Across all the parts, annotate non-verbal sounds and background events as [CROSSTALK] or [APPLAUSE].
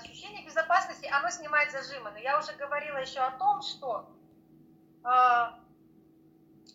ощущение безопасности, оно снимает зажимы. Но я уже говорила еще о том, что э,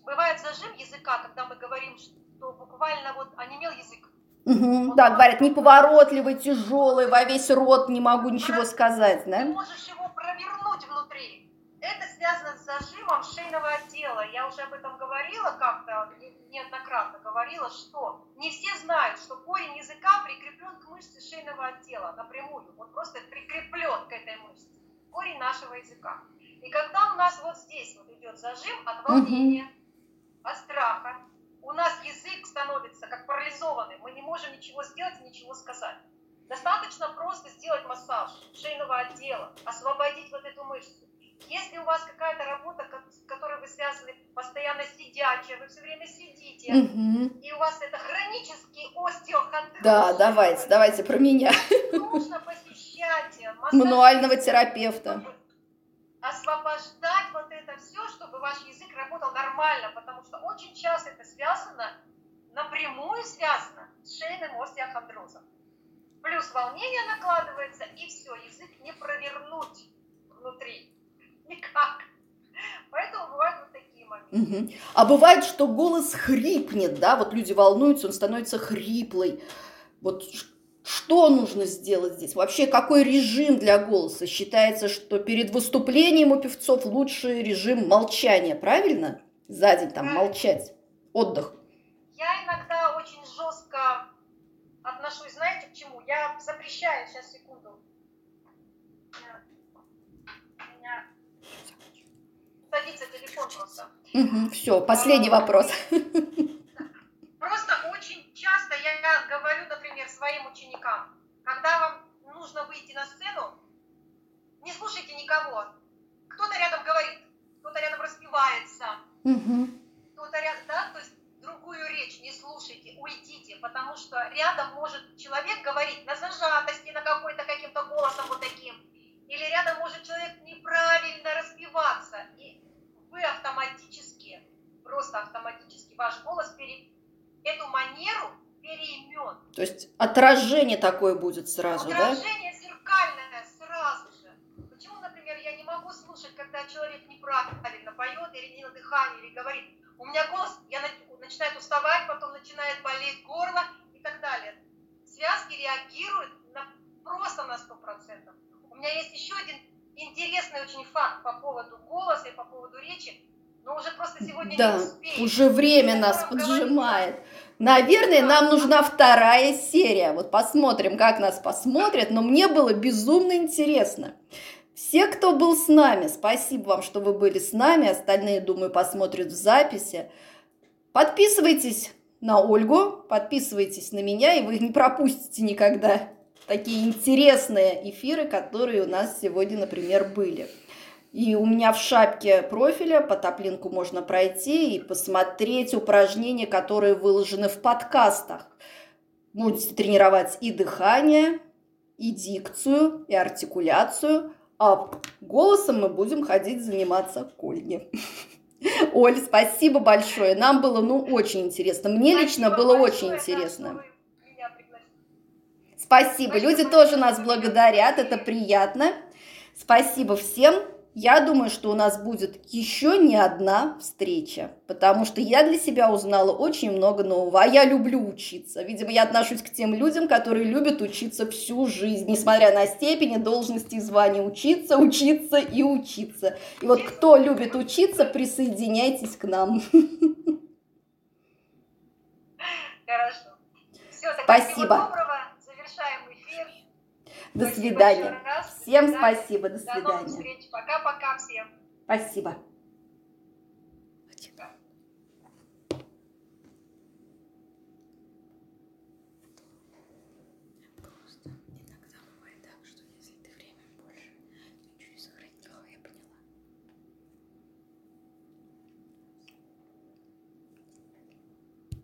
бывает зажим языка, когда мы говорим, что буквально вот онемел язык. Угу, да, говорят, неповоротливый, тяжелый, во весь рот не могу ничего сказать, да? Ты можешь его провернуть внутри. Это связано с зажимом шейного отдела. Я уже об этом говорила как-то, неоднократно говорила, что не все знают, что корень языка прикреплен к мышце шейного отдела напрямую. Он просто прикреплен к этой мышце. Корень нашего языка. И когда у нас вот здесь вот идет зажим от волнения, от страха, у нас язык становится как парализованный, мы не можем ничего сделать ничего сказать. Достаточно просто сделать массаж шейного отдела, освободить вот эту мышцу. Если у вас какая-то работа, с которой вы связаны постоянно сидячая, вы все время сидите, угу. и у вас это хронический остеохондроз. Да, давайте, давайте про меня. Нужно посещать мануального терапевта. Освобождать вот это все, чтобы ваш язык работал нормально, потому что очень часто это связано, напрямую связано с шейным остеохондрозом. Плюс волнение накладывается, и все, язык не провернуть внутри. Никак. Поэтому бывают вот такие моменты. Угу. А бывает, что голос хрипнет, да, вот люди волнуются, он становится хриплый. Вот что нужно сделать здесь? Вообще, какой режим для голоса? Считается, что перед выступлением у певцов лучший режим молчания, правильно? За день там молчать, отдых. Я иногда очень жестко отношусь, знаете, к чему? Я запрещаю, сейчас, секунду. У меня садится телефон просто. Угу, все, последний а, вопрос. Просто очень часто я говорю, например, своим ученикам, когда вам нужно выйти на сцену, не слушайте никого. Кто-то рядом говорит, кто-то рядом распевается, угу. кто-то рядом, да, то есть другую речь не слушайте, уйдите, потому что рядом может человек говорить на зажатости, на какой-то каким-то голосом вот таким, или рядом может человек неправильно распеваться, и вы автоматически, просто автоматически ваш голос пере, эту манеру переймет. То есть отражение такое будет сразу, отражение да? Отражение зеркальное сразу же. Почему, например, я не могу слушать, когда человек неправильно поет или не на дыхании, или говорит, у меня голос, я начинает уставать, потом начинает болеть горло и так далее. Связки реагируют на, просто на 100%. У меня есть еще один интересный очень факт по поводу голоса и по поводу речи, но уже просто сегодня да, не успеем. уже время нас поджимает. Наверное, нам нужна вторая серия. Вот посмотрим, как нас посмотрят. Но мне было безумно интересно. Все, кто был с нами, спасибо вам, что вы были с нами. Остальные, думаю, посмотрят в записи. Подписывайтесь на Ольгу, подписывайтесь на меня, и вы не пропустите никогда такие интересные эфиры, которые у нас сегодня, например, были. И у меня в шапке профиля по топлинку можно пройти и посмотреть упражнения, которые выложены в подкастах. Будете тренировать и дыхание, и дикцию, и артикуляцию. А голосом мы будем ходить заниматься к Ольге. [LAUGHS] Оль, спасибо большое. Нам было, ну, очень интересно. Мне спасибо лично было очень интересно. Спасибо. спасибо. Люди тоже нас благодарят. Это приятно. Спасибо всем. Я думаю, что у нас будет еще не одна встреча, потому что я для себя узнала очень много нового, а я люблю учиться. Видимо, я отношусь к тем людям, которые любят учиться всю жизнь, несмотря на степени, должности и звания. Учиться, учиться и учиться. И вот кто любит учиться, присоединяйтесь к нам. Хорошо. Все, Спасибо. доброго. Завершаем эфир. До свидания. Всем спасибо. До свидания. До новых встреч. Пока-пока всем. Спасибо.